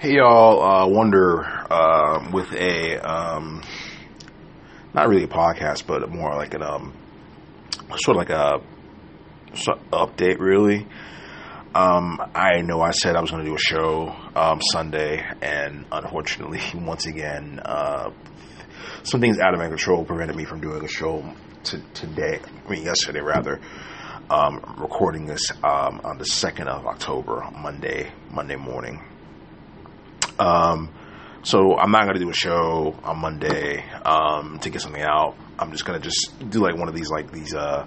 Hey y'all, uh, Wonder uh, with a um, not really a podcast, but more like an um, sort of like a sort of update, really. Um, I know I said I was going to do a show um, Sunday, and unfortunately, once again, uh, some things out of my control prevented me from doing a show t- today. I mean, yesterday rather. Um, recording this um, on the second of October, Monday, Monday morning. Um, so I'm not gonna do a show on Monday um, to get something out. I'm just gonna just do like one of these like these uh,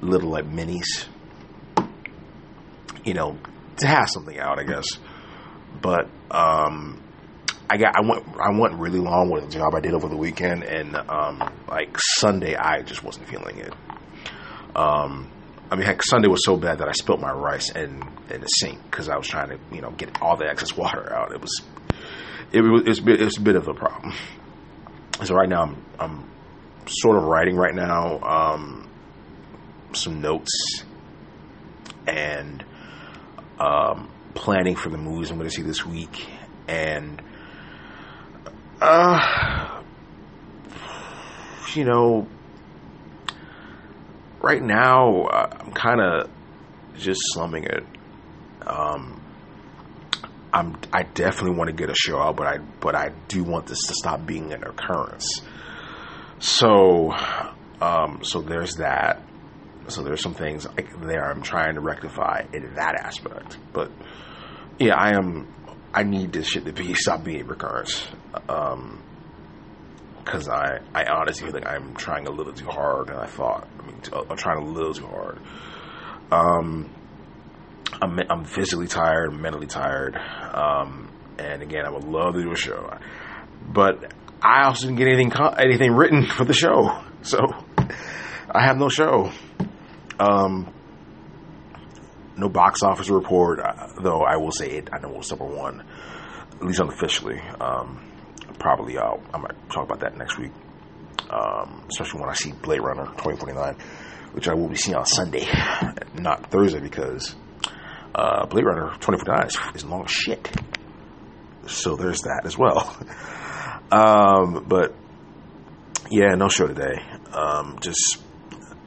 little like minis, you know, to have something out, I guess. But um, I got I went I went really long with the job I did over the weekend, and um, like Sunday I just wasn't feeling it. Um, I mean, heck, Sunday was so bad that I spilled my rice in in the sink because I was trying to, you know, get all the excess water out. It was, it was, it's, it's a bit of a problem. So right now, I'm, I'm sort of writing right now um, some notes and um, planning for the movies I'm going to see this week, and uh, you know right now uh, I'm kind of just slumming it. Um, I'm I definitely want to get a show out, but I but I do want this to stop being an occurrence. So um, so there's that. So there's some things like there I'm trying to rectify in that aspect. But yeah, I am. I need this shit to be stop being a recurrence. Um, because I, I honestly feel like I'm trying a little too hard and I thought. I mean, I'm trying a little too hard. Um, I'm, I'm physically tired, mentally tired, um, and again, I would love to do a show, but I also didn't get anything anything written for the show, so I have no show. Um, no box office report, uh, though I will say it. I know it was number one, at least unofficially. Um, probably out. I might talk about that next week, um, especially when I see Blade Runner 2049, which I will be seeing on Sunday, not Thursday, because uh, Blade Runner 2049 is, is long as shit. So there's that as well. um, but yeah, no show today. Um, just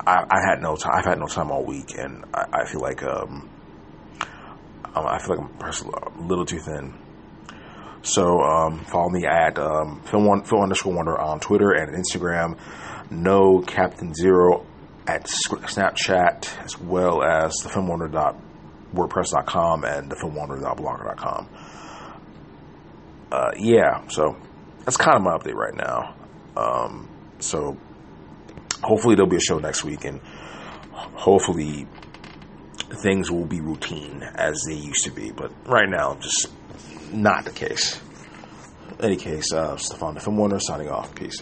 I, I, had no time. I've had no time all week, and I, I feel like um, I feel like I'm pressed a little too thin so um, follow me at um, film, one, film underscore wonder on Twitter and Instagram. No Captain Zero at Snapchat as well as the filmwonder.wordpress.com and the filmwonder.blogger.com. Uh, yeah, so that's kind of my update right now. Um, so hopefully there'll be a show next week and hopefully things will be routine as they used to be. But right now, just not the case. In any case, uh, Stefan, if I'm signing off. Peace.